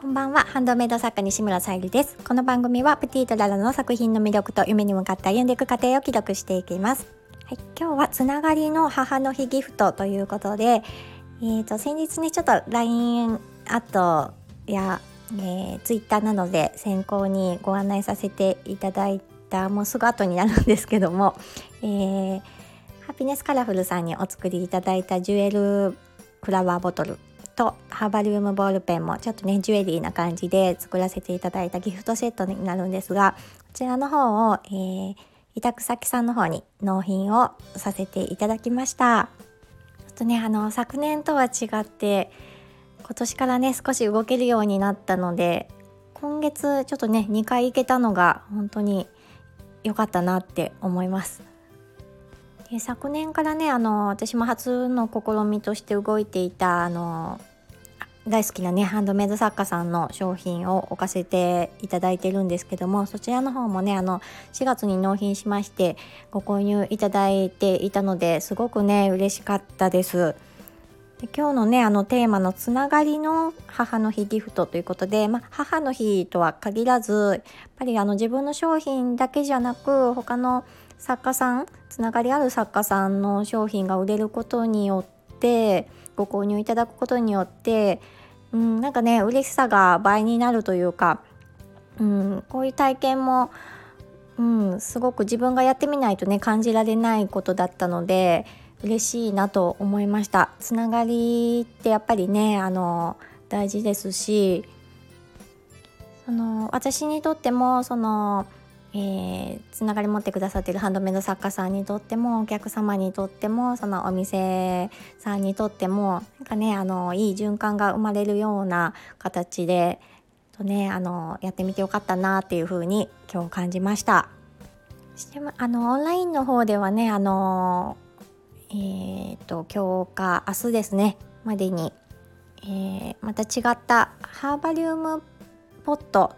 こんばんは。ハンドメイド作家西村さゆりです。この番組はプティとララの作品の魅力と夢に向かって歩んでいく過程を記録していきます。はい、今日はつながりの母の日ギフトということでえーと、先日ねちょっと LINE アットや、えー、Twitter などで先行にご案内させていただいたもうすぐ後になるんですけども、えー、ハピネスカラフルさんにお作りいただいたジュエルフラワーボトル。とハーバリウムボールペンもちょっとねジュエリーな感じで作らせていただいたギフトセットになるんですがこちらの方を、えー、委託先さんの方に納品をさせていただきました。ちょっとねあの昨年とは違って今年からね少し動けるようになったので今月ちょっとね2回行けたのが本当に良かったなって思います。で昨年からねあの私も初の試みとして動いていたあの大好きなねハンドメイド作家さんの商品を置かせていただいてるんですけどもそちらの方もねあの4月に納品しましてご購入いただいていたのですごくね嬉しかったです。で今日のねあのテーマのつながりの母の日ギフトということで、まあ、母の日とは限らずやっぱりあの自分の商品だけじゃなく他の作家さんつながりある作家さんの商品が売れることによってご購入いただくことによって、うん、なんかね嬉しさが倍になるというか、うん、こういう体験も、うん、すごく自分がやってみないとね感じられないことだったので嬉しいなと思いました。つながりってやっぱりねあの大事ですしその私にとってもそのえー、つながり持ってくださっているハンドメイド作家さんにとってもお客様にとってもそのお店さんにとってもなんかねあのいい循環が生まれるような形でとねあのやってみてよかったなっていう風に今日感じました。あのオンラインの方ではねあのえーと、今日か明日ですねまでに、えー、また違ったハーバリウムポット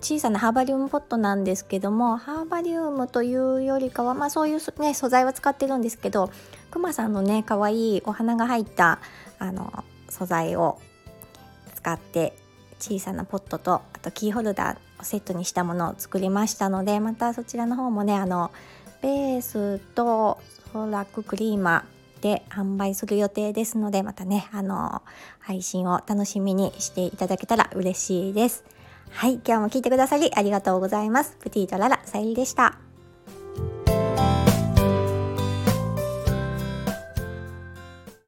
小さなハーバリウムポットなんですけどもハーバリウムというよりかは、まあ、そういう、ね、素材は使ってるんですけどくまさんのねかわいいお花が入ったあの素材を使って小さなポットとあとキーホルダーをセットにしたものを作りましたのでまたそちらの方もねあのベースとソラッククリーマーで販売する予定ですのでまたねあの配信を楽しみにしていただけたら嬉しいです。はい、今日も聞いてくださりありがとうございます。プティとララ、さゆりでした。